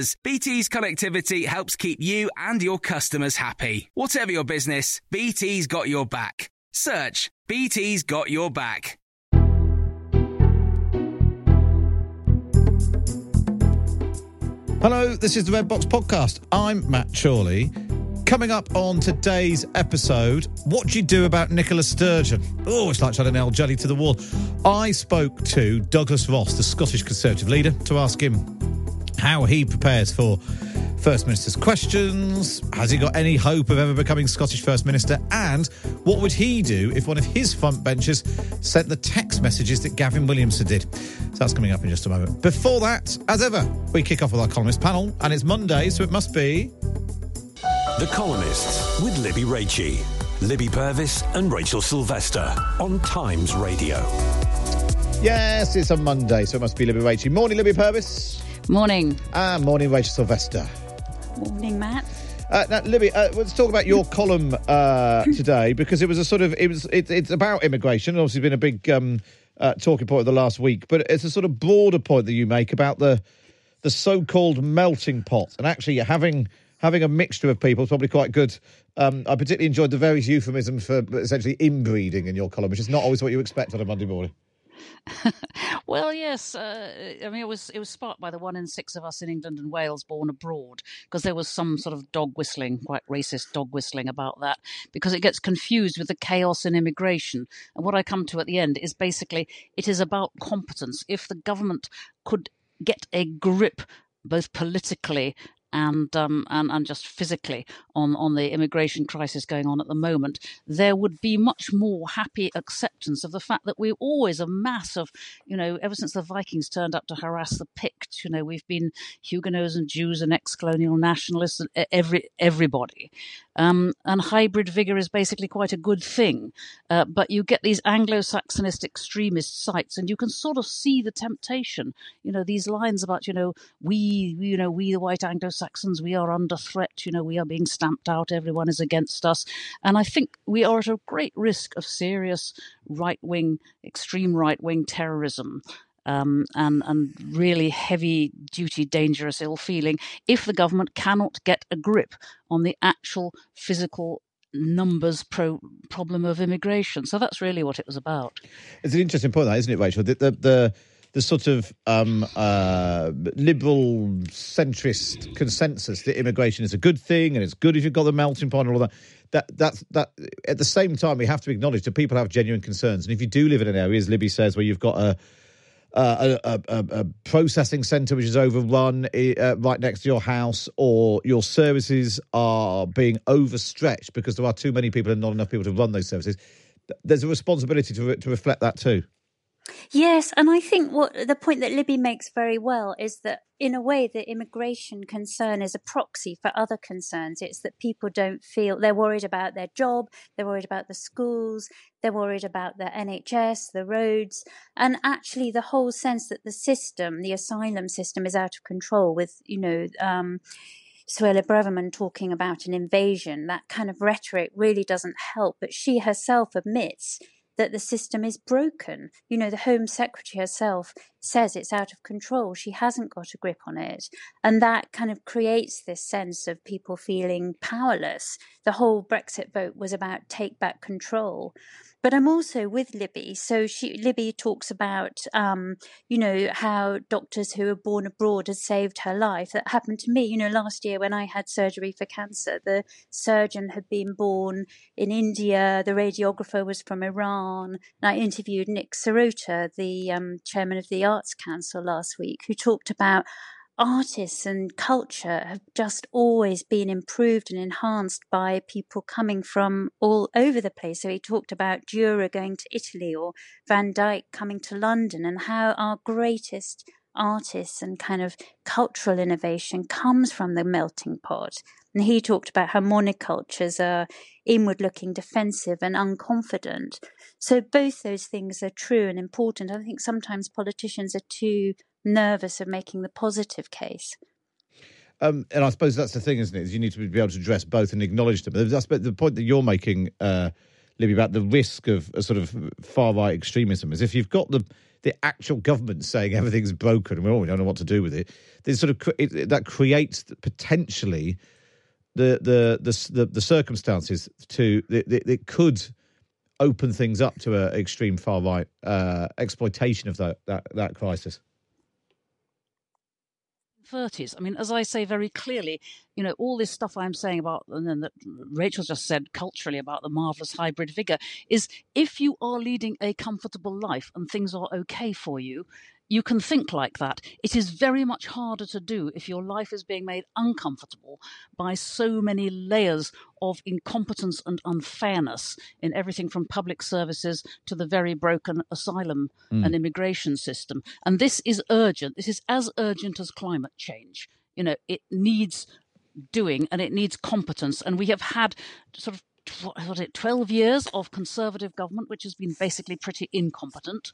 BT's connectivity helps keep you and your customers happy. Whatever your business, BT's got your back. Search BT's got your back. Hello, this is the Red Box Podcast. I'm Matt Chorley. Coming up on today's episode, what do you do about Nicola Sturgeon? Oh, it's like to nail jelly to the wall. I spoke to Douglas Ross, the Scottish Conservative leader, to ask him how he prepares for First Minister's questions. Has he got any hope of ever becoming Scottish First Minister? And what would he do if one of his front benchers sent the text messages that Gavin Williamson did? So that's coming up in just a moment. Before that, as ever, we kick off with our columnist panel, and it's Monday, so it must be. The Columnists with Libby Raichie, Libby Purves, and Rachel Sylvester on Times Radio. Yes, it's a Monday, so it must be Libby Raichie. Morning, Libby Purves. Morning. And morning, Rachel Sylvester. Morning, Matt. Uh, now, Libby, uh, let's talk about your column uh, today because it was a sort of it was it, it's about immigration. Obviously, been a big um, uh, talking point of the last week, but it's a sort of broader point that you make about the the so-called melting pot and actually having having a mixture of people is probably quite good. Um, I particularly enjoyed the various euphemisms for essentially inbreeding in your column, which is not always what you expect on a Monday morning. well, yes. Uh, I mean, it was it was sparked by the one in six of us in England and Wales born abroad, because there was some sort of dog whistling, quite racist dog whistling about that, because it gets confused with the chaos in immigration. And what I come to at the end is basically it is about competence. If the government could get a grip both politically and um, and and just physically on on the immigration crisis going on at the moment, there would be much more happy acceptance of the fact that we're always a mass of, you know, ever since the Vikings turned up to harass the Picts, you know, we've been Huguenots and Jews and ex-colonial nationalists and every everybody, um, and hybrid vigor is basically quite a good thing. Uh, but you get these Anglo-Saxonist extremist sites, and you can sort of see the temptation. You know, these lines about, you know, we, you know, we the white Anglo-Saxons, we are under threat. You know, we are being stamped out. Everyone is against us. And I think we are at a great risk of serious right-wing, extreme right-wing terrorism um, and, and really heavy duty, dangerous ill feeling if the government cannot get a grip on the actual physical numbers pro- problem of immigration. So that's really what it was about. It's an interesting point, that isn't it, Rachel? The the the, the sort of um, uh, liberal centrist consensus that immigration is a good thing and it's good if you've got the melting pot and all that. That that's that. At the same time, we have to acknowledge that people have genuine concerns, and if you do live in an area, as Libby says, where you've got a uh, a, a, a, processing centre which is overrun uh, right next to your house, or your services are being overstretched because there are too many people and not enough people to run those services, there's a responsibility to, to reflect that too. Yes, and I think what the point that Libby makes very well is that in a way the immigration concern is a proxy for other concerns. It's that people don't feel they're worried about their job, they're worried about the schools, they're worried about the NHS, the roads, and actually the whole sense that the system, the asylum system is out of control with, you know, um, Suella Braverman talking about an invasion, that kind of rhetoric really doesn't help. But she herself admits that the system is broken. You know, the Home Secretary herself says it's out of control. She hasn't got a grip on it. And that kind of creates this sense of people feeling powerless. The whole Brexit vote was about take back control. But I'm also with Libby. So she, Libby talks about, um, you know, how doctors who were born abroad had saved her life. That happened to me. You know, last year when I had surgery for cancer, the surgeon had been born in India. The radiographer was from Iran. And I interviewed Nick Serota, the um, chairman of the Arts Council last week, who talked about artists and culture have just always been improved and enhanced by people coming from all over the place. So he talked about Dürer going to Italy or Van Dyck coming to London and how our greatest artists and kind of cultural innovation comes from the melting pot. And he talked about how monocultures are inward looking, defensive, and unconfident. So both those things are true and important. I think sometimes politicians are too nervous of making the positive case. Um, and I suppose that's the thing, isn't it? Is you need to be able to address both and acknowledge them. That's the point that you're making, uh, Libby, about the risk of a sort of far right extremism is if you've got the the actual government saying everything's broken and we, don't know what to do with it, then sort of it, that creates potentially the the the the, the circumstances to it could open things up to an extreme far right uh, exploitation of that, that that crisis. 30s. I mean, as I say very clearly, you know, all this stuff I'm saying about, and then that Rachel just said culturally about the marvelous hybrid vigor, is if you are leading a comfortable life and things are okay for you, you can think like that. It is very much harder to do if your life is being made uncomfortable by so many layers of incompetence and unfairness in everything from public services to the very broken asylum mm. and immigration system. And this is urgent. This is as urgent as climate change. You know, it needs doing and it needs competence. And we have had sort of what was it, 12 years of conservative government, which has been basically pretty incompetent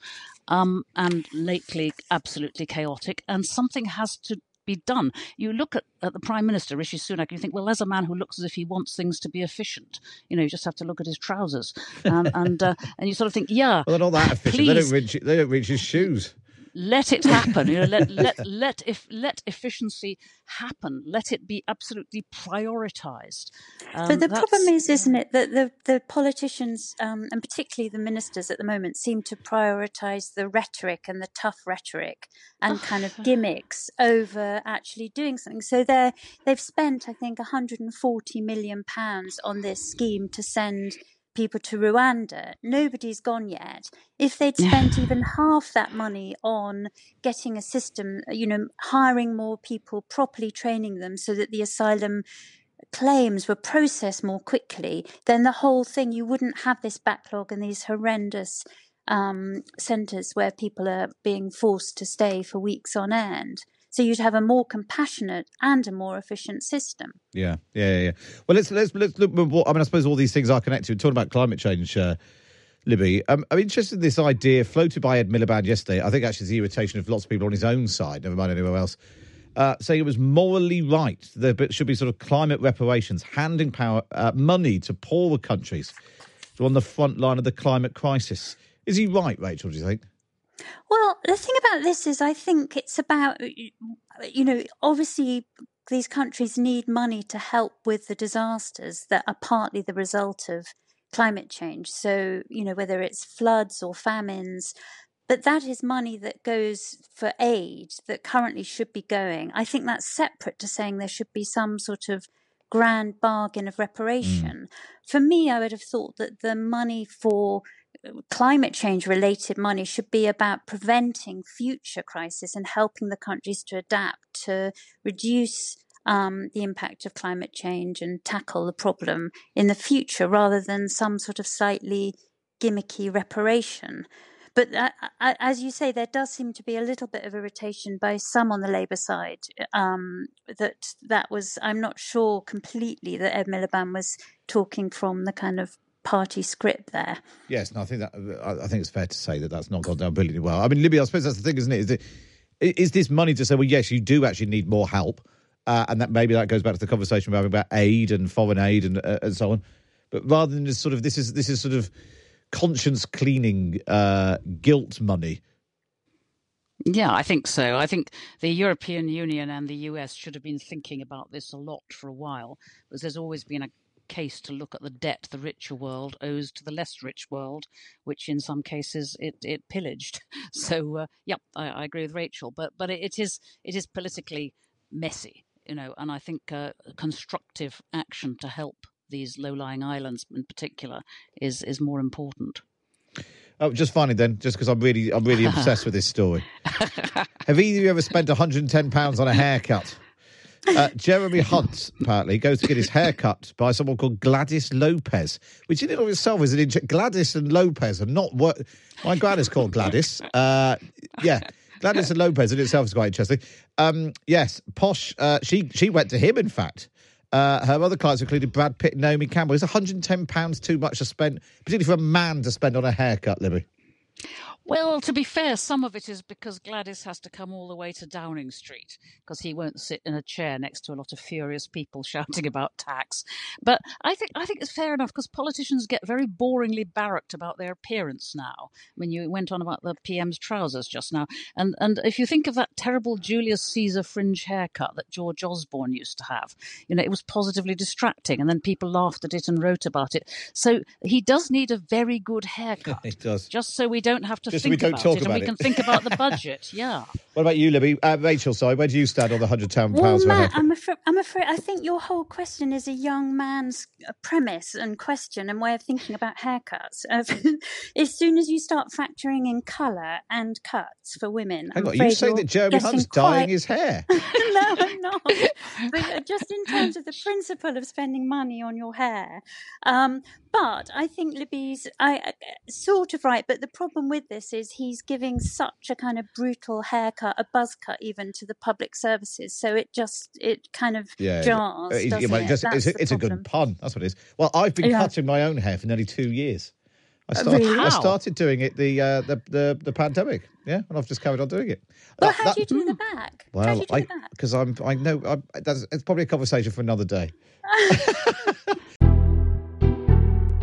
um, and lately absolutely chaotic. And something has to be done. You look at, at the Prime Minister, Rishi Sunak, and you think, well, there's a man who looks as if he wants things to be efficient. You know, you just have to look at his trousers. Um, and uh, and you sort of think, yeah. Well, they're not that efficient. Please. They don't reach, they don't reach his shoes let it happen. You know, let let let if let efficiency happen. Let it be absolutely prioritized. Um, but the problem is, isn't it, that the the politicians um, and particularly the ministers at the moment seem to prioritize the rhetoric and the tough rhetoric and kind of gimmicks over actually doing something. So they they've spent, I think, 140 million pounds on this scheme to send people to Rwanda. Nobody's gone yet. If they'd spent even half that money on getting a system, you know, hiring more people, properly training them so that the asylum claims were processed more quickly, then the whole thing, you wouldn't have this backlog and these horrendous um, centres where people are being forced to stay for weeks on end. So you'd have a more compassionate and a more efficient system. Yeah, yeah, yeah. Well, let's let's let's look. I mean, I suppose all these things are connected. We're talking about climate change. Uh, Libby, um, I'm interested in this idea floated by Ed Miliband yesterday. I think actually it's the irritation of lots of people on his own side, never mind anywhere else, uh, saying it was morally right. That there should be sort of climate reparations, handing power, uh, money to poorer countries on the front line of the climate crisis. Is he right, Rachel? Do you think? Well, the thing about this is, I think it's about, you know, obviously these countries need money to help with the disasters that are partly the result of climate change. So, you know, whether it's floods or famines, but that is money that goes for aid that currently should be going. I think that's separate to saying there should be some sort of grand bargain of reparation. Mm. For me, I would have thought that the money for climate change related money should be about preventing future crises and helping the countries to adapt to reduce um, the impact of climate change and tackle the problem in the future rather than some sort of slightly gimmicky reparation. But uh, as you say, there does seem to be a little bit of irritation by some on the Labour side. Um, that that was, I'm not sure completely that Ed Miliband was talking from the kind of party script there. Yes, no, I think that I think it's fair to say that that's not gone down brilliantly well. I mean, Libby, I suppose that's the thing, isn't it? Is, it, is this money to say, well, yes, you do actually need more help, uh, and that maybe that goes back to the conversation we're having about aid and foreign aid and uh, and so on. But rather than just sort of this is this is sort of conscience cleaning uh, guilt money. Yeah, I think so. I think the European Union and the US should have been thinking about this a lot for a while, because there's always been a case to look at the debt the richer world owes to the less rich world, which in some cases it, it pillaged. So, uh, yeah, I, I, agree with Rachel, but but it, it is it is politically messy, you know, and I think uh, constructive action to help these low-lying islands in particular is is more important. Oh, just finally then, just because I'm really I'm really obsessed with this story. Have either of you ever spent 110 pounds on a haircut? Uh, Jeremy Hunt apparently goes to get his hair cut by someone called Gladys Lopez, which in and of itself is an interesting. Gladys and Lopez are not what my grand is called Gladys. Uh, yeah. Gladys and Lopez in itself is quite interesting. Um, yes, Posh. Uh, she she went to him. In fact, uh, her other clients included Brad Pitt, and Naomi Campbell. Is 110 pounds too much to spend, particularly for a man to spend on a haircut, Libby? Well, to be fair, some of it is because Gladys has to come all the way to Downing Street because he won't sit in a chair next to a lot of furious people shouting about tax. But I think I think it's fair enough because politicians get very boringly barracked about their appearance now. I mean, you went on about the PM's trousers just now, and and if you think of that terrible Julius Caesar fringe haircut that George Osborne used to have, you know, it was positively distracting, and then people laughed at it and wrote about it. So he does need a very good haircut. he does. Just so we don't have to Just think we don't about talk it, about and we it. can think about the budget. Yeah. What about you, Libby? Uh, Rachel, sorry, where do you stand on the 110 Well, pounds for Matt. I'm afraid, I'm afraid I think your whole question is a young man's uh, premise and question and way of thinking about haircuts. as soon as you start factoring in colour and cuts for women, Hang I'm on, you afraid say you're that Jeremy getting Hunt's quite- dyeing his hair? no, I'm not. But uh, just in terms of the principle of spending money on your hair. Um, but I think Libby's I, uh, sort of right. But the problem with this is he's giving such a kind of brutal haircut, a buzz cut even to the public services. So it just it kind of Yeah, jars. Uh, doesn't it? just- it's, a, it's a good pun. That's what it is. Well, I've been Yeah. cutting my own hair for nearly two years. I Uh, started, really? I started doing it the, uh, the the the pandemic, yeah, and I've just carried on doing it. Well, That- how that- do you do the back? how do Well, you do I the back? because I'm I know I, that's it's probably a conversation for another day.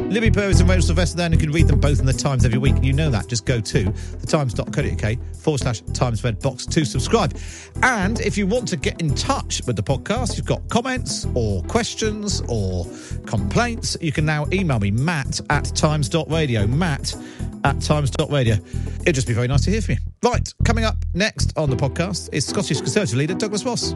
Libby Purves and Rachel Sylvester there, and you can read them both in the Times every week. You know that. Just go to thetimes.co.uk forward slash Times Red Box to subscribe. And if you want to get in touch with the podcast, you've got comments or questions or complaints, you can now email me, matt at times.radio. Matt at times.radio. It'd just be very nice to hear from you. Right, coming up next on the podcast is Scottish Conservative leader Douglas Ross.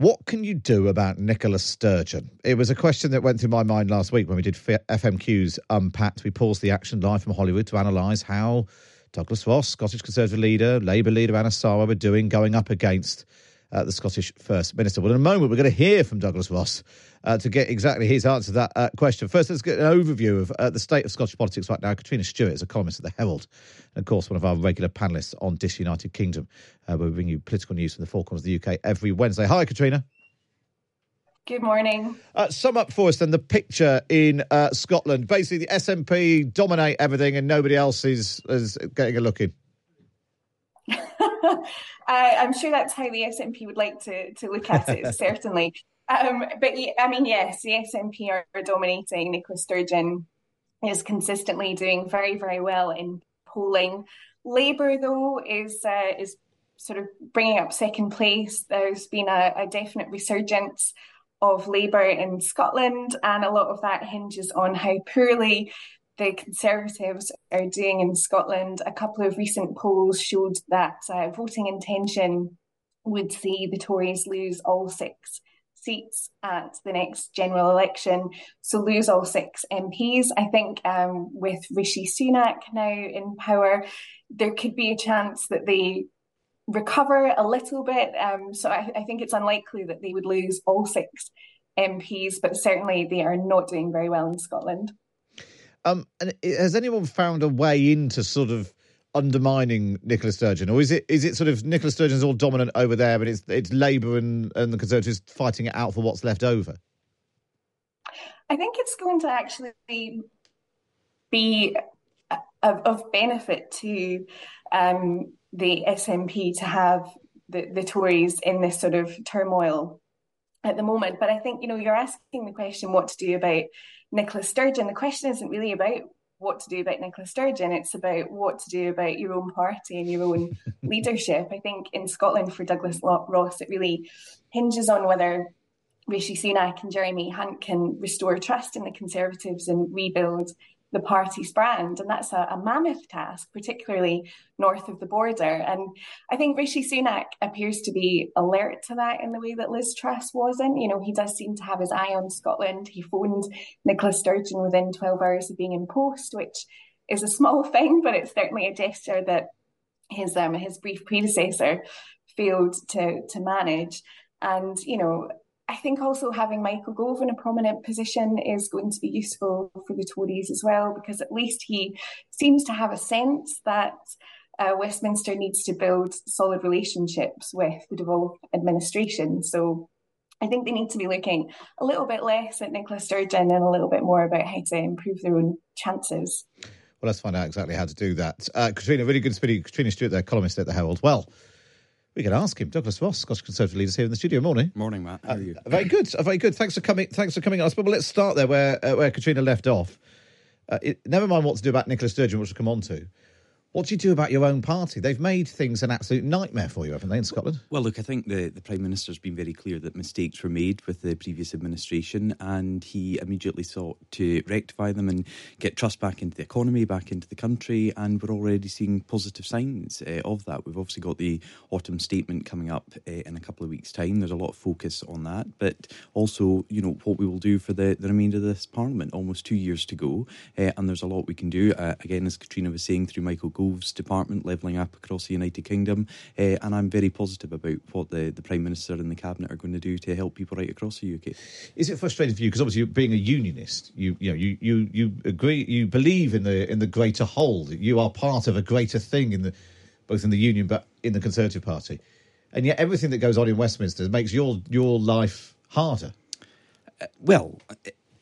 What can you do about Nicola Sturgeon? It was a question that went through my mind last week when we did FMQ's Unpacked. We paused the action live from Holyrood to analyse how Douglas Ross, Scottish Conservative leader, Labour leader Anas Sarwar were doing going up against uh, the Scottish First Minister. Well, in a moment, we're going to hear from Douglas Ross uh, to get exactly his answer to that uh, question. First, let's get an overview of uh, the state of Scottish politics right now. Catriona Stewart is a columnist at the Herald, and of course, one of our regular panellists on Disunited Kingdom, uh, where we bring you political news from the four corners of the UK every Wednesday. Hi, Catriona. Good morning. Uh, sum up for us then the picture in uh, Scotland. Basically, the SNP dominate everything, and nobody else is, is getting a look in. I, I'm sure that's how the SNP would like to, to look at it, certainly. Um, but I mean, yes, the SNP are dominating. Nicola Sturgeon is consistently doing very, very well in polling. Labour, though, is uh, is sort of bringing up second place. There's been a, a definite resurgence of Labour in Scotland, and a lot of that hinges on how poorly the Conservatives are doing in Scotland. A couple of recent polls showed that uh, voting intention would see the Tories lose all six seats at the next general election, so lose all six MPs. I think um, with Rishi Sunak now in power, there could be a chance that they recover a little bit. Um, so I, I, think it's unlikely that they would lose all six MPs, but certainly they are not doing very well in Scotland. Um, and has anyone found a way into sort of undermining Nicola Sturgeon, or is it is it sort of Nicola Sturgeon's all dominant over there, but it's it's Labour and, and the Conservatives fighting it out for what's left over? I think it's going to actually be of, of benefit to um, the SNP to have the, the Tories in this sort of turmoil at the moment. But I think, you know, you're asking the question what to do about Nicola Sturgeon. The question isn't really about what to do about Nicola Sturgeon. It's about what to do about your own party and your own leadership. I think in Scotland for Douglas Ross, it really hinges on whether Rishi Sunak and Jeremy Hunt can restore trust in the Conservatives and rebuild the party's brand. And that's a, a, mammoth task, particularly north of the border. And I think Rishi Sunak appears to be alert to that in the way that Liz Truss wasn't. You know, he does seem to have his eye on Scotland. He phoned Nicola Sturgeon within 12 hours of being in post, which is a small thing, but it's certainly a gesture that his um, his brief predecessor failed to to manage. And, you know, I think also having Michael Gove in a prominent position is going to be useful for the Tories as well, because at least he seems to have a sense that uh, Westminster needs to build solid relationships with the devolved administration. So I think they need to be looking a little bit less at Nicola Sturgeon and a little bit more about how to improve their own chances. Well, let's find out exactly how to do that. Uh, Catriona, really good to speak to. Catriona Stewart, there, columnist at the Herald. Well, we can ask him. Douglas Ross, Scottish Conservative leaders here in the studio. Morning. Morning, Matt. How are you? Uh, very good. Uh, very good. Thanks for coming. Thanks for coming on. But let's start there where uh, where Catriona left off. Uh, it, never mind what to do about Nicola Sturgeon, which we'll come on to. What do you do about your own party? They've made things an absolute nightmare for you, haven't they, in Scotland? Well, look, I think the, the Prime Minister's been very clear that mistakes were made with the previous administration, and he immediately sought to rectify them and get trust back into the economy, back into the country, and we're already seeing positive signs uh, of that. We've obviously got the autumn statement coming up uh, in a couple of weeks' time. There's a lot of focus on that, but also, you know, what we will do for the, the remainder of this Parliament, almost two years to go, uh, and there's a lot we can do. Uh, again, as Catriona was saying, through Michael Gove's department, levelling up across the United Kingdom. Uh, and I'm very positive about what the, the Prime Minister and the Cabinet are going to do to help people right across the UK. Is it frustrating for you? Because obviously, being a unionist, you you know you, you you agree, you believe in the in the greater whole. You are part of a greater thing in the both in the union, but in the Conservative Party, and yet everything that goes on in Westminster makes your your life harder. Uh, well,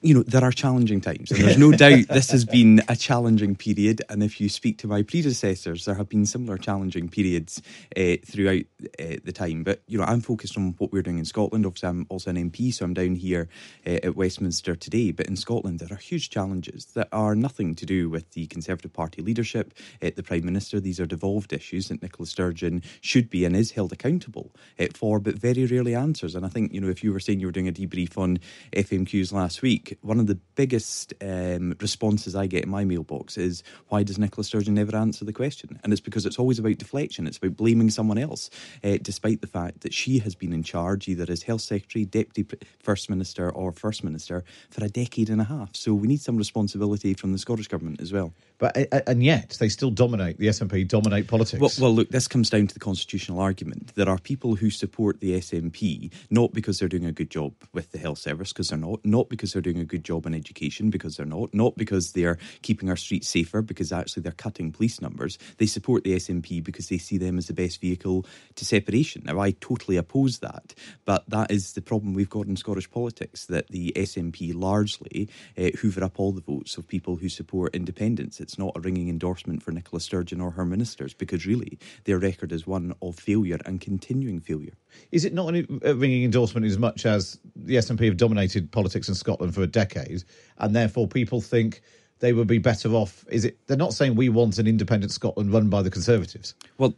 you know, there are challenging times, and there's no doubt this has been a challenging period. And if you speak to my predecessors, there have been similar challenging periods uh, throughout uh, the time. But, you know, I'm focused on what we're doing in Scotland. Obviously, I'm also an MP, so I'm down here uh, at Westminster today. But in Scotland, there are huge challenges that are nothing to do with the Conservative Party leadership, the Prime Minister. These are devolved issues that Nicola Sturgeon should be and is held accountable for, but very rarely answers. And I think, you know, if you were saying you were doing a debrief on FMQs last week, one of the biggest um, responses I get in my mailbox is why does Nicola Sturgeon never answer the question? And it's because it's always about deflection. It's about blaming someone else, uh, despite the fact that she has been in charge either as health secretary, deputy first minister, or first minister for a decade and a half. So we need some responsibility from the Scottish government as well. But uh, and yet they still dominate the SNP dominate politics. Well, well, look, this comes down to the constitutional argument. There are people who support the SNP not because they're doing a good job with the health service, because they're not, not because they're doing a good job in education, because they're not, not because they're keeping our streets safer, because actually they're cutting police numbers. They support the SNP because they see them as the best vehicle to separation. Now, I totally oppose that, but that is the problem we've got in Scottish politics that the SNP largely uh, hoover up all the votes of people who support independence. It's not a ringing endorsement for Nicola Sturgeon or her ministers because really their record is one of failure and continuing failure. Is it not a ringing endorsement as much as the SNP have dominated politics in Scotland for decade, and therefore people think they would be better off? Is it? They're not saying we want an independent Scotland run by the Conservatives. Well,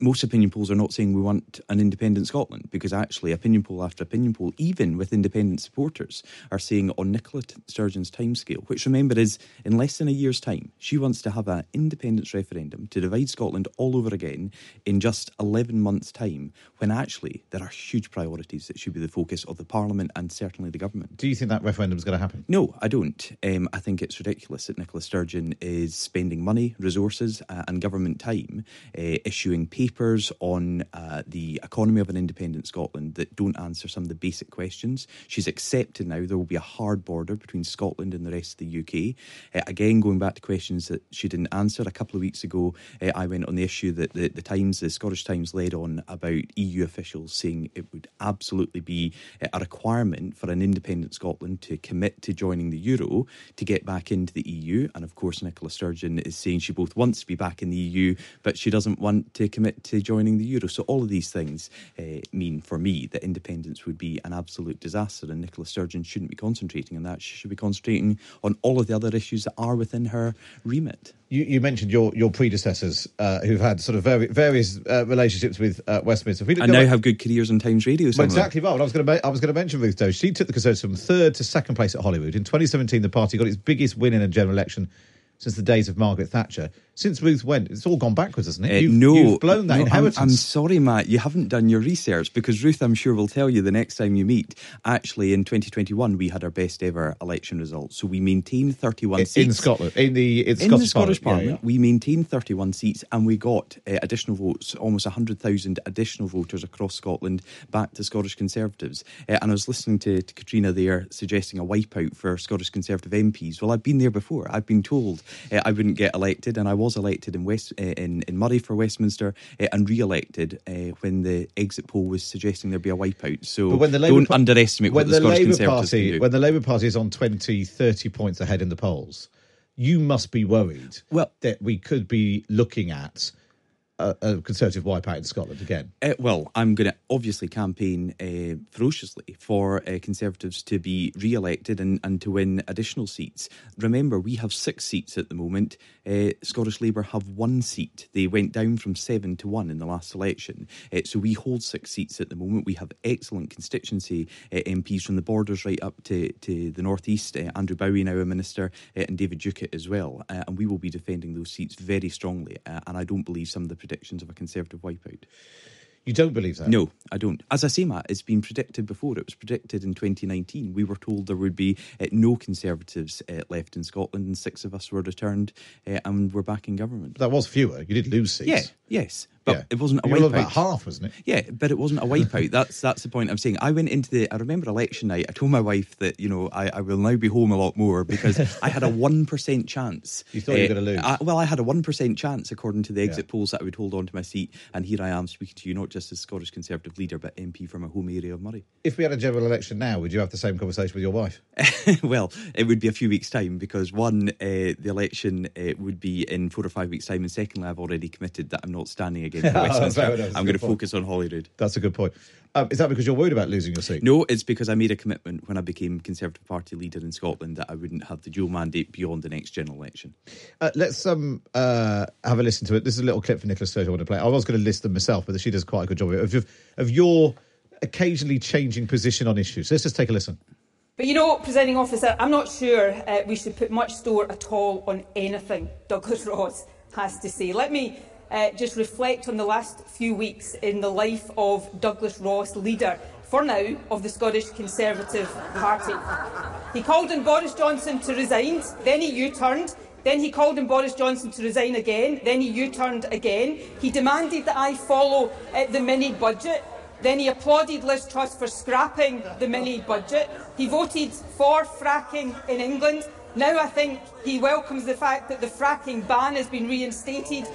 most opinion polls are not saying we want an independent Scotland because actually opinion poll after opinion poll, even with independent supporters, are saying on Nicola Sturgeon's timescale, which remember is in less than a year's time, she wants to have an independence referendum to divide Scotland all over again in just 11 months' time, when actually there are huge priorities that should be the focus of the Parliament and certainly the government. Do you think that referendum is going to happen? No, I don't. Um, I think it's ridiculous that Nicola Sturgeon is spending money, resources, uh, and government time uh, issuing papers on uh, the economy of an independent Scotland that don't answer some of the basic questions. She's accepted now there will be a hard border between Scotland and the rest of the UK. Uh, again, going back to questions that she didn't answer, a couple of weeks ago, uh, I went on the issue that the, the Times, the Scottish Times, led on about EU officials saying it would absolutely be uh, a requirement for an independent Scotland to commit to joining the euro to get back into the EU. And of course, Nicola Sturgeon is saying she both wants to be back in the EU, but she doesn't want to commit to joining the euro. So all of these things uh, mean for me that independence would be an absolute disaster, and Nicola Sturgeon shouldn't be concentrating on that. She should be concentrating on all of the other issues that are within her remit. You, you mentioned your, your predecessors uh, who've had sort of very, various uh, relationships with uh, Westminster. and now back, have good careers on Times Radio. Well, exactly right. I was going to I was going to mention Ruth Doe. She took the Conservatives from third to second place at Holyrood in 2017. The party got its biggest win in a general election since the days of Margaret Thatcher. Since Ruth went, it's all gone backwards, hasn't it? Uh, you've, no, you've blown that no, inheritance. I'm, I'm, sorry, Matt. You haven't done your research because Ruth, I'm sure, will tell you the next time you meet. Actually, in 2021, we had our best ever election result. So we maintained 31 in, seats in Scotland. In the in, in Scottish the Scottish Parliament, yeah, yeah. we maintained 31 seats and we got uh, additional votes, almost 100,000 additional voters across Scotland back to Scottish Conservatives. Uh, and I was listening to, to Catriona there suggesting a wipeout for Scottish Conservative MPs. Well, I've been there before. I've been told uh, I wouldn't get elected, and I was elected in West uh, in, in Moray for Westminster uh, and re-elected uh, when the exit poll was suggesting there'd be a wipeout. So But when the Labour don't Pa- underestimate when what the, Scottish Labour Conservatives Party, can do. When the Labour Party is on 20, 30 points ahead in the polls, you must be worried Well- that we could be looking at a, a Conservative wipeout in Scotland again. Uh, well, I'm going to obviously campaign uh, ferociously for uh, Conservatives to be re elected and, and to win additional seats. Remember, we have six seats at the moment. Uh, Scottish Labour have one seat. They went down from seven to one in the last election. Uh, so we hold six seats at the moment. We have excellent constituency uh, MPs from the borders right up to, to the northeast. Uh, Andrew Bowie, now a minister, uh, and David Duguid as well. Uh, and we will be defending those seats very strongly. And I don't believe some of the predictions of a Conservative wipeout. You don't believe that? No, I don't. As I say, Matt, it's been predicted before. It was predicted in 2019. We were told there would be uh, no Conservatives uh, left in Scotland, and six of us were returned, uh, and we're back in government. That was fewer. You did lose seats. Yeah, yes, but Yeah. it wasn't a You wipeout. about half, wasn't it? Yeah, but it wasn't a wipeout. that's that's the point I'm saying. I went into the. I remember election night. I told my wife that you know I, I will now be home a lot more because I had a one percent chance. You thought you were Uh, gonna lose. I- well, I had a one percent chance according to the exit polls that I would hold on to my seat, and here I am speaking to you not just as Scottish Conservative leader, but MP from a home area of Moray. If we had a general election now, would you have the same conversation with your wife? well, it would be a few weeks' time because one, uh, the election uh, would be in four or five weeks' time, and secondly, I've already committed that I'm not standing again for Oh, Westminster. fair enough. That's a I'm good going to point. focus on Holyrood. That's a good point. Um, is that because you're worried about losing your seat? No, it's because I made a commitment when I became Conservative Party leader in Scotland that I wouldn't have the dual mandate beyond the next general election. Uh, let's um, uh, have a listen to it. This is a little clip for Nicola Sturgeon I want to play. I was going to list them myself, but she does quite a good job of it. Of, your- of your occasionally changing position on issues. Let's just take a listen. But you know, Presiding Officer, I'm not sure uh, we should put much store at all on anything Douglas Ross has to say. Let me uh, just reflect on the last few weeks in the life of Douglas Ross, leader, for now, of the Scottish Conservative Party. He called on Boris Johnson to resign, then he U-turned, then he called on Boris Johnson to resign again, then he U-turned again. He demanded that I follow uh, the mini-budget, then he applauded Liz Truss for scrapping the mini-budget. He voted for fracking in England. Now I think he welcomes the fact that the fracking ban has been reinstated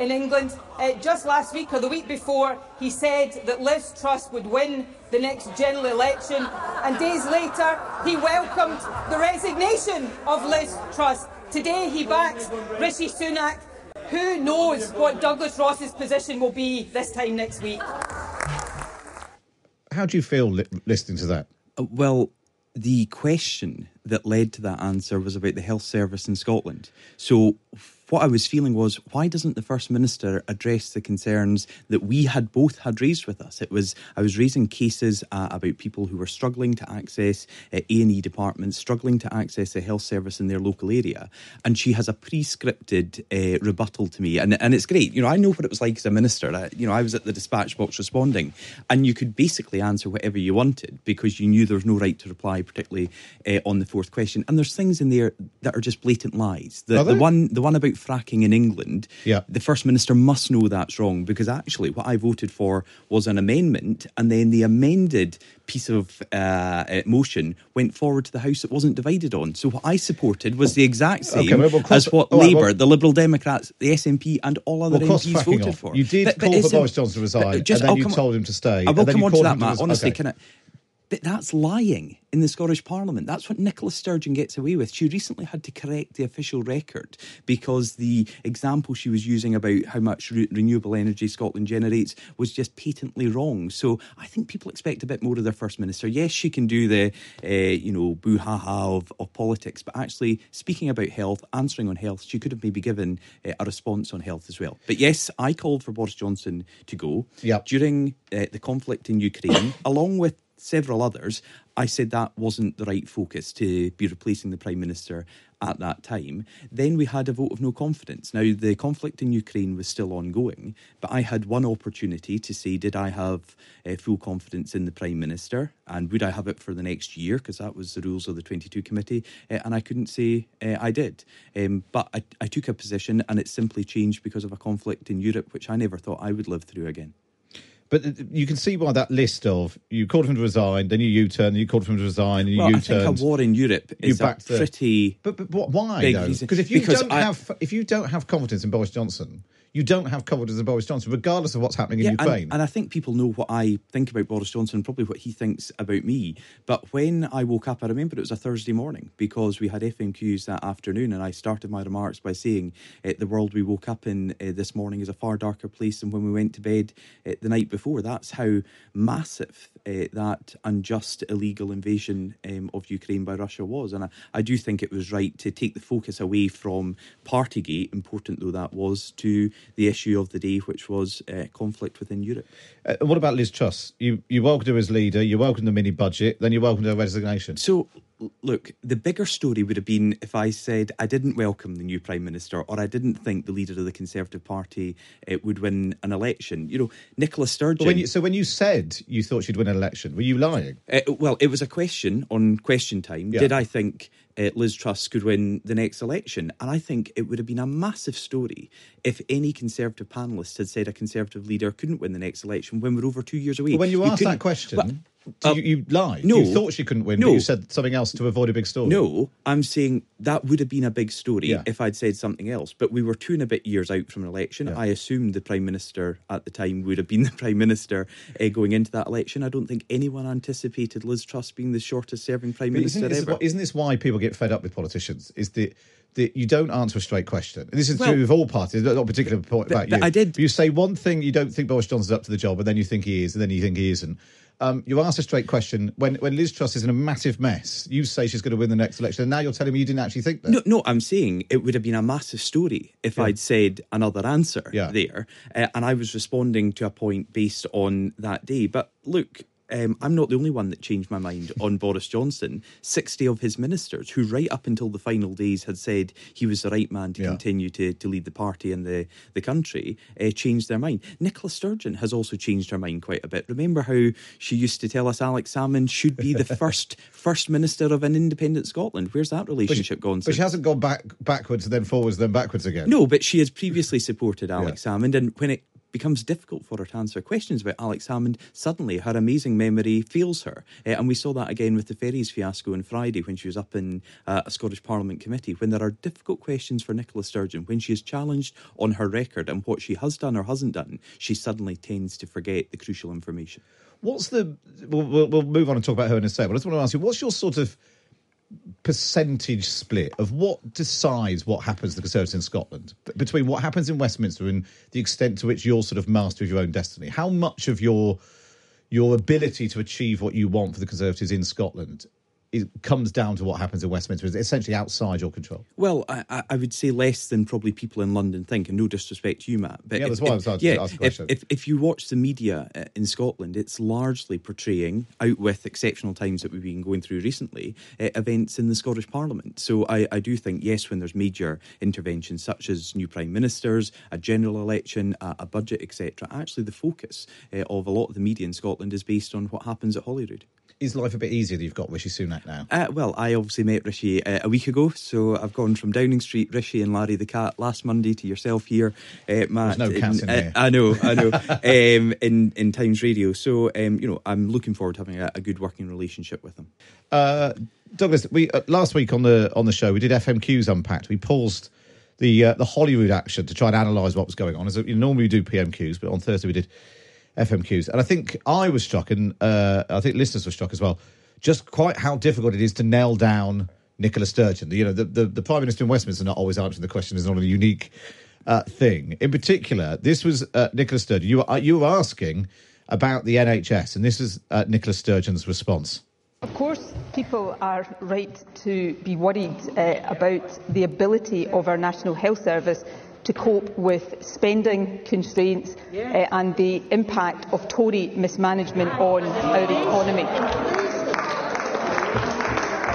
in England. Uh, just last week or the week before, he said that Liz Truss would win the next general election, and days later, he welcomed the resignation of Liz Truss. Today, he backs Rishi Sunak. Who knows what Douglas Ross's position will be this time next week? How do you feel li- listening to that? Uh, well, the question that led to that answer was about the health service in Scotland. So what I was feeling was, why doesn't the First Minister address the concerns that we had both had raised with us? It was I was raising cases uh, about people who were struggling to access uh, A and E departments, struggling to access a health service in their local area, and she has a pre-scripted uh, rebuttal to me, and and it's great. You know, I know what it was like as a minister. I, you know, I was at the dispatch box responding, and you could basically answer whatever you wanted because you knew there was no right to reply, particularly uh, on the fourth question. And there's things in there that are just blatant lies. The, the one the one about fracking in England, yeah. the First Minister must know that's wrong because actually what I voted for was an amendment and then the amended piece of uh, uh motion went forward to the House that wasn't divided on. So what I supported was the exact same okay, well, as what Labour, well, the Liberal Democrats, the SNP and all other well, MPs voted off. for. You did but, call but for Boris Johnson to resign just, and then I'll you come, told him to stay. I will come on to that, Matt. Honestly, okay. can I... But that's lying in the Scottish Parliament. That's what Nicola Sturgeon gets away with. She recently had to correct the official record because the example she was using about how much re- renewable energy Scotland generates was just patently wrong. So I think people expect a bit more of their First Minister. Yes, she can do the, uh, you know, boo ha ha of, of politics, but actually speaking about health, answering on health, she could have maybe given uh, a response on health as well. But yes, I called for Boris Johnson to go yep. during uh, the conflict in Ukraine, along with several others, I said that wasn't the right focus to be replacing the Prime Minister at that time. Then we had a vote of no confidence. Now, the conflict in Ukraine was still ongoing, but I had one opportunity to say, did I have uh, full confidence in the Prime Minister? And would I have it for the next year? Because that was the rules of the 22 committee. Uh, and I couldn't say uh, I did. Um, but I, I took a position, and it simply changed because of a conflict in Europe, which I never thought I would live through again. But uh, you can see why that list of you called for him to resign, then you U-turn, you called for him to resign, and you well, U-turn. I think a war in Europe is a pretty. But, but why though? Because if you don't I, have if you don't have confidence in Boris Johnson, you don't have confidence in Boris Johnson, regardless of what's happening in yeah, Ukraine. And, and, I think people know what I think about Boris Johnson, probably what he thinks about me. But when I woke up, I remember it was a Thursday morning because we had FMQs that afternoon, and I started my remarks by saying uh, the world we woke up in uh, this morning is a far darker place than when we went to bed uh, the night before. That's how massive that unjust, illegal invasion um, of Ukraine by Russia was. And I, I do think it was right to take the focus away from Partygate, important though that was, to the issue of the day, which was uh, conflict within Europe. Uh, what about Liz Truss? You you welcomed her as leader, you welcomed the mini budget, then you welcomed her resignation. So look, the bigger story would have been if I said I didn't welcome the new Prime Minister or I didn't think the leader of the Conservative Party uh, would win an election. You know, Nicola Sturgeon. When you, so when you said you thought she'd win an election, were you lying? Uh, well, it was a question on question time. Yeah. Did I think uh, Liz Truss could win the next election? And I think it would have been a massive story if any Conservative panelist had said a Conservative leader couldn't win the next election when we're over two years away. But when you, you asked that question, well, uh, you, you lied. No, you thought she couldn't win. No, but you said something else to avoid a big story. No, I'm saying that would have been a big story Yeah. if I'd said something else. But we were two and a bit years out from an election. Yeah. I assumed the prime minister at the time would have been the prime minister uh, going into that election. I don't think anyone anticipated Liz Truss being the shortest serving prime But minister isn't, this, ever. isn't this why people get fed up with politicians? Is that that you don't answer a straight question. And this is Well- true with all parties, not a particular point about but you. I did- You say one thing, you don't think Boris Johnson's up to the job, and then you think he is, and then you think he isn't. Um, you ask a straight question when when Liz Truss is in a massive mess. You say she's going to win the next election, and now you're telling me you didn't actually think that. No, no, I'm saying it would have been a massive story if I'd said another answer Yeah. there. Uh, and I was responding to a point based on that day. But look, um, I'm not the only one that changed my mind on Boris Johnson. 60 of his ministers, who right up until the final days had said he was the right man to Yeah. continue to, to lead the party and the, the country, uh, changed their mind. Nicola Sturgeon has also changed her mind quite a bit. Remember how she used to tell us Alex Salmond should be the first first minister of an independent Scotland? Where's that But she, relationship gone? but she hasn't gone back backwards, then forwards, then backwards again. No, but she has previously supported Alex Salmond, and when it becomes difficult for her to answer questions about Alex Salmond. suddenly her amazing memory fails her. Uh, and we saw that again with the ferries fiasco on Friday when she was up in uh, a Scottish Parliament committee. When there are difficult questions for Nicola Sturgeon, when she is challenged on her record and what she has done or hasn't done, she suddenly tends to forget the crucial information. What's the? We'll, we'll, move on and talk about her in a second. I just want to ask you, what's your sort of percentage split of what decides what happens to the Conservatives in Scotland between what happens in Westminster and the extent to which you're sort of master of your own destiny? How much of your your ability to achieve what you want for the Conservatives in Scotland it comes down to what happens in Westminster? Is essentially outside your control? Well, I, I- would say less than probably people in London think, and no disrespect to you, Matt. But Yeah, if, that's why I was asking- yeah, the if, if, if you watch the media uh, in Scotland, it's largely portraying, out with exceptional times that we've been going through recently, uh, events in the Scottish Parliament. So I, I do think, yes, when there's major interventions such as new prime ministers, a general election, a, a budget, etc., actually the focus uh, of a lot of the media in Scotland is based on what happens at Holyrood. Is life a bit easier that you've got Rishi Sunak now? Uh, well, I obviously met Rishi uh, a week ago, so I've gone from Downing Street, Rishi and Larry the Cat last Monday to yourself here, uh, Matt. no cats in uh, here. I know, I know. um, in in Times Radio, so um, you know, I'm looking forward to having a, a good working relationship with him. Uh, Douglas, we uh, last week on the on the show we did FMQs unpacked. We paused the uh, the Holyrood action to try and analyse what was going on. As you normally we do PMQs, but on Thursday we did FMQs, and I think I was struck, and uh, I think listeners were struck as well, just quite how difficult it is to nail down Nicola Sturgeon. You know, the the, the Prime Minister in Westminster not always answering the question is not a unique uh, thing. In particular, this was uh, Nicola Sturgeon. You were, you were asking about the NHS, and this is uh, Nicola Sturgeon's response. Of course, people are right to be worried uh, about the ability of our National Health Service to cope with spending constraints uh, and the impact of Tory mismanagement on our economy.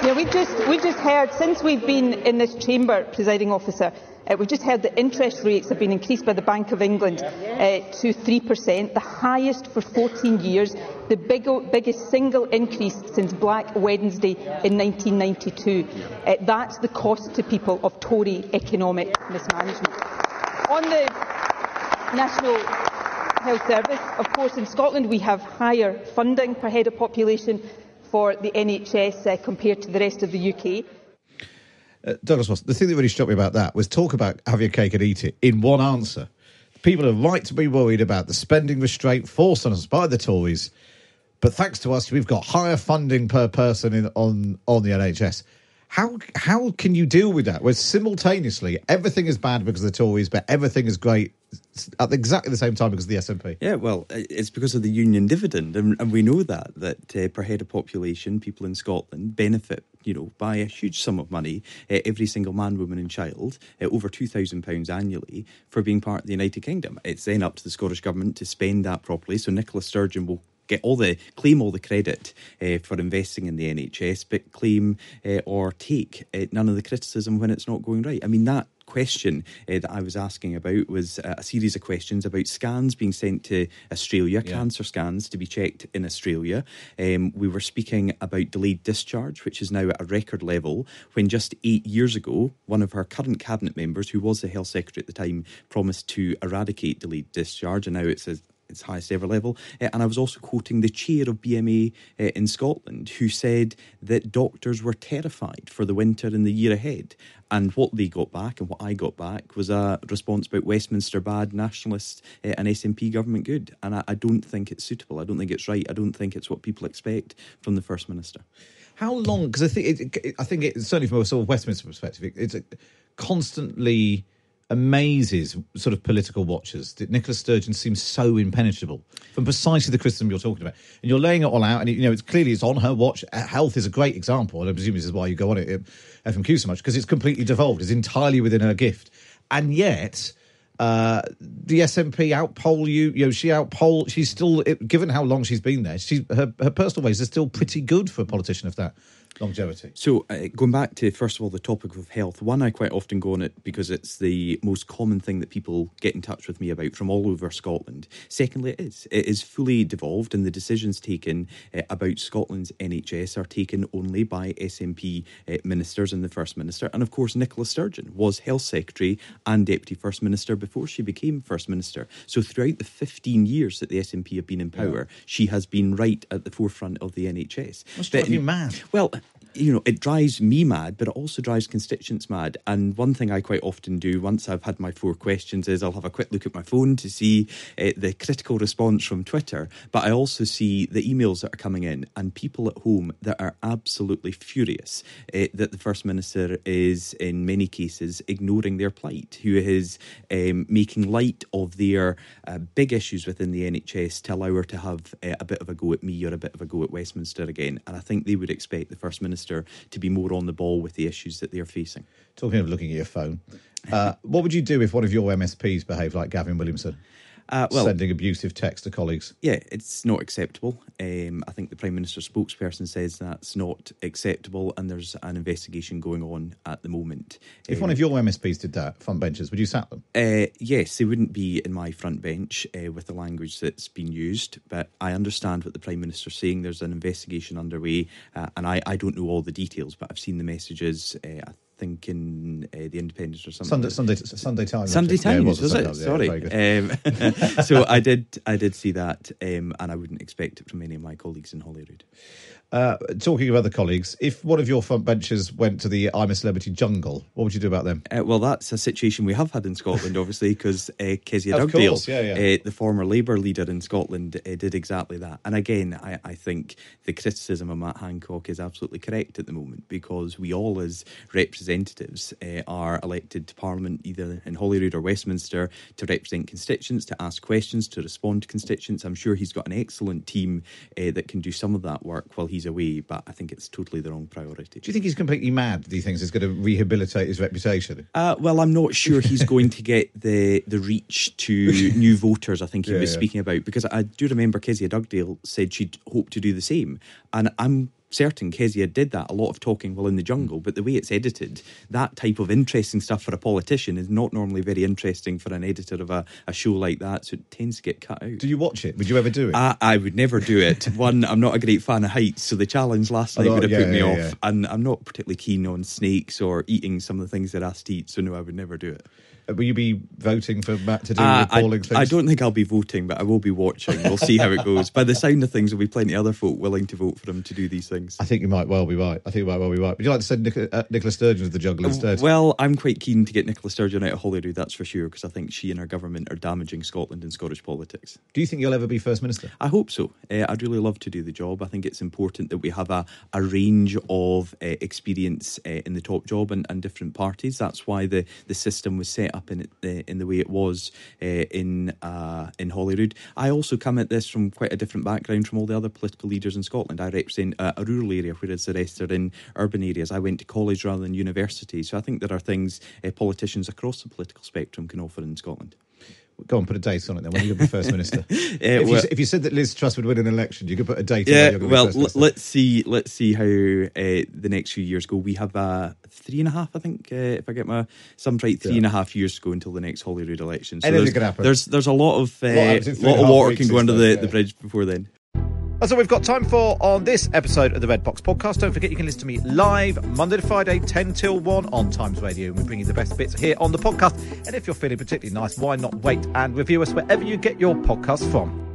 Yeah, we've just, we've just heard, since we've been in this chamber, presiding officer, uh, we've just heard that interest rates have been increased by the Bank of England uh, to 3%, the highest for 14 years, the big, biggest single increase since Black Wednesday in 1992. Uh, that's the cost to people of Tory economic mismanagement. On the National Health Service, of course, in Scotland we have higher funding per head of population for the NHS uh, compared to the rest of the UK. Uh, Douglas Ross, the thing that really struck me about that was talk about have your cake and eat it in one answer. People are right to be worried about the spending restraint forced on us by the Tories, but thanks to us, we've got higher funding per person in, on on the NHS. How how can you deal with that? Where simultaneously everything is bad because of the Tories, but everything is great at exactly the same time because of the SNP. Yeah, well, it's because of the union dividend, and, and we know that that uh, per head of population, people in Scotland benefit, you know, by a huge sum of money. Uh, every single man, woman, and child, uh, over two thousand pounds annually for being part of the United Kingdom. It's then up to the Scottish government to spend that properly. So Nicola Sturgeon will get all the claim all the credit uh, for investing in the NHS, but claim uh, or take uh, none of the criticism when it's not going right. I mean that question uh, that I was asking about was uh, a series of questions about scans being sent to Australia, cancer scans to be checked in Australia. Um, we were speaking about delayed discharge, which is now at a record level, when just eight years ago, one of our current cabinet members, who was the health secretary at the time, promised to eradicate delayed discharge, and now it's a its highest ever level. Uh, and I was also quoting the chair of BMA uh, in Scotland, who said that doctors were terrified for the winter and the year ahead. And what they got back and what I got back was a response about Westminster bad, nationalist uh, and SNP government good. And I, I don't think it's suitable. I don't think it's right. I don't think it's what people expect from the First Minister. How long? Because I think it, I think it, certainly from a sort of Westminster perspective, it, it's a, constantly amazes sort of political watchers that Nicola Sturgeon seems so impenetrable from precisely the criticism you're talking about, and you're laying it all out, and you know it's clearly it's on her watch. Uh, Health is a great example, and I presume this is why you go on it at FMQ so much because it's completely devolved, it's entirely within her gift, and yet. Uh, the SNP outpoll you. You know, she outpoll. She's still, given how long she's been there, she's her her personal ways are still pretty good for a politician of that longevity. So, uh, going back to first of all the topic of health, one I quite often go on it because it's the most common thing that people get in touch with me about from all over Scotland. Secondly, it is it is fully devolved, and the decisions taken uh, about Scotland's NHS are taken only by SNP uh, ministers and the First Minister. And of course, Nicola Sturgeon was Health Secretary and Deputy First Minister before she became First Minister. So, throughout the 15 years that the SNP have been in power, yeah. she has been right at the forefront of the NHS. Must drive you mad. Well, you know, it drives me mad, but it also drives constituents mad. And one thing I quite often do once I've had my four questions is I'll have a quick look at my phone to see uh, the critical response from Twitter, but I also see the emails that are coming in and people at home that are absolutely furious uh, that the First Minister is, in many cases, ignoring their plight, who is um, making light of their uh, big issues within the NHS to allow her to have a bit of a go at me or a bit of a go at Westminster again. And I think they would expect the First Minister Minister to be more on the ball with the issues that they're facing. Talking of looking at your phone, uh, what would you do if one of your MSPs behaved like Gavin Williamson? Uh, well, sending abusive text to colleagues. Yeah, it's not acceptable. Um, I think the Prime Minister's spokesperson says that's not acceptable, and there's an investigation going on at the moment. If um, one of your MSPs did that, front benches, would you sack them? Uh, yes, they wouldn't be in my front bench uh, with the language that's been used, but I understand what the Prime Minister's saying. There's an investigation underway, uh, and I, I don't know all the details, but I've seen the messages. Uh, I think in uh, the Independent or something. Sunday, Sunday, Sunday Times. Sunday Times was, it? Sorry. Um, so I did, I did see that, um, and I wouldn't expect it from any of my colleagues in Holyrood. Uh, talking of other colleagues, if one of your front benchers went to the I'm a Celebrity jungle, what would you do about them? Uh, well, that's a situation we have had in Scotland, obviously, because uh, Kezia Dugdale, yeah, yeah. Uh, the former Labour leader in Scotland, uh, did exactly that. And again, I, I, think the criticism of Matt Hancock is absolutely correct at the moment because we all, as representatives, uh, are elected to Parliament either in Holyrood or Westminster to represent constituents, to ask questions, to respond to constituents. I'm sure he's got an excellent team uh, that can do some of that work while he's away, but I think it's totally the wrong priority. Do you think he's completely mad? Do you think he's going to rehabilitate his reputation? Uh, well, I'm not sure he's going to get the the reach to new voters. I think he yeah, was yeah. speaking about because I do remember Kezia Dugdale said she'd hope to do the same, and I'm certain Kezia did that, a lot of talking while in the jungle, but the way it's edited, that type of interesting stuff for a politician is not normally very interesting for an editor of a, a show like that, so it tends to get cut out. Do you watch it? Would you ever do it? I, I would never do it. One, I'm not a great fan of heights, so the challenge last night would have yeah, put me yeah, off, yeah. and I'm not particularly keen on snakes or eating some of the things they're asked to eat, so no, I would never do it. Will you be voting for Matt to do uh, appalling I, things? I don't think I'll be voting, but I will be watching. We'll see how it goes. By the sound of things, there'll be plenty of other folk willing to vote for him to do these things. I think you might well be right. I think you might well be right. Would you like to send Nic- uh, Nicola Sturgeon to the jungle instead? Well, I'm quite keen to get Nicola Sturgeon out of Holyrood, that's for sure, because I think she and her government are damaging Scotland and Scottish politics. Do you think you'll ever be First Minister? I hope so. Uh, I'd really love to do the job. I think it's important that we have a, a range of uh, experience in the top job and, and, different parties. That's why the, the system was set up in, it, in the way it was uh, in uh, in Holyrood. I also come at this from quite a different background from all the other political leaders in Scotland. I represent a, a rural area, whereas the rest are in urban areas. I went to college rather than university, so I think there are things uh, politicians across the political spectrum can offer in Scotland. Go on, put a date on it then. When you'll be first minister? if, you, if, you, said that Liz Truss would win an election, you could put a date. Yeah, on well, l- let's see. Let's see how uh, the next few years go. We have uh, three and a half, I think, uh, if I get my sums right, three yeah. and a half years to go until the next Holyrood election. So Anything could happen. There's there's a lot of uh, lot, of water can go under the, yeah. the bridge before then. That's all we've got time for on this episode of the Red Box Podcast. Don't forget you can listen to me live Monday to Friday, 10 till 1 on Times Radio. And we bring you the best bits here on the podcast. And if you're feeling particularly nice, why not wait and review us wherever you get your podcast from?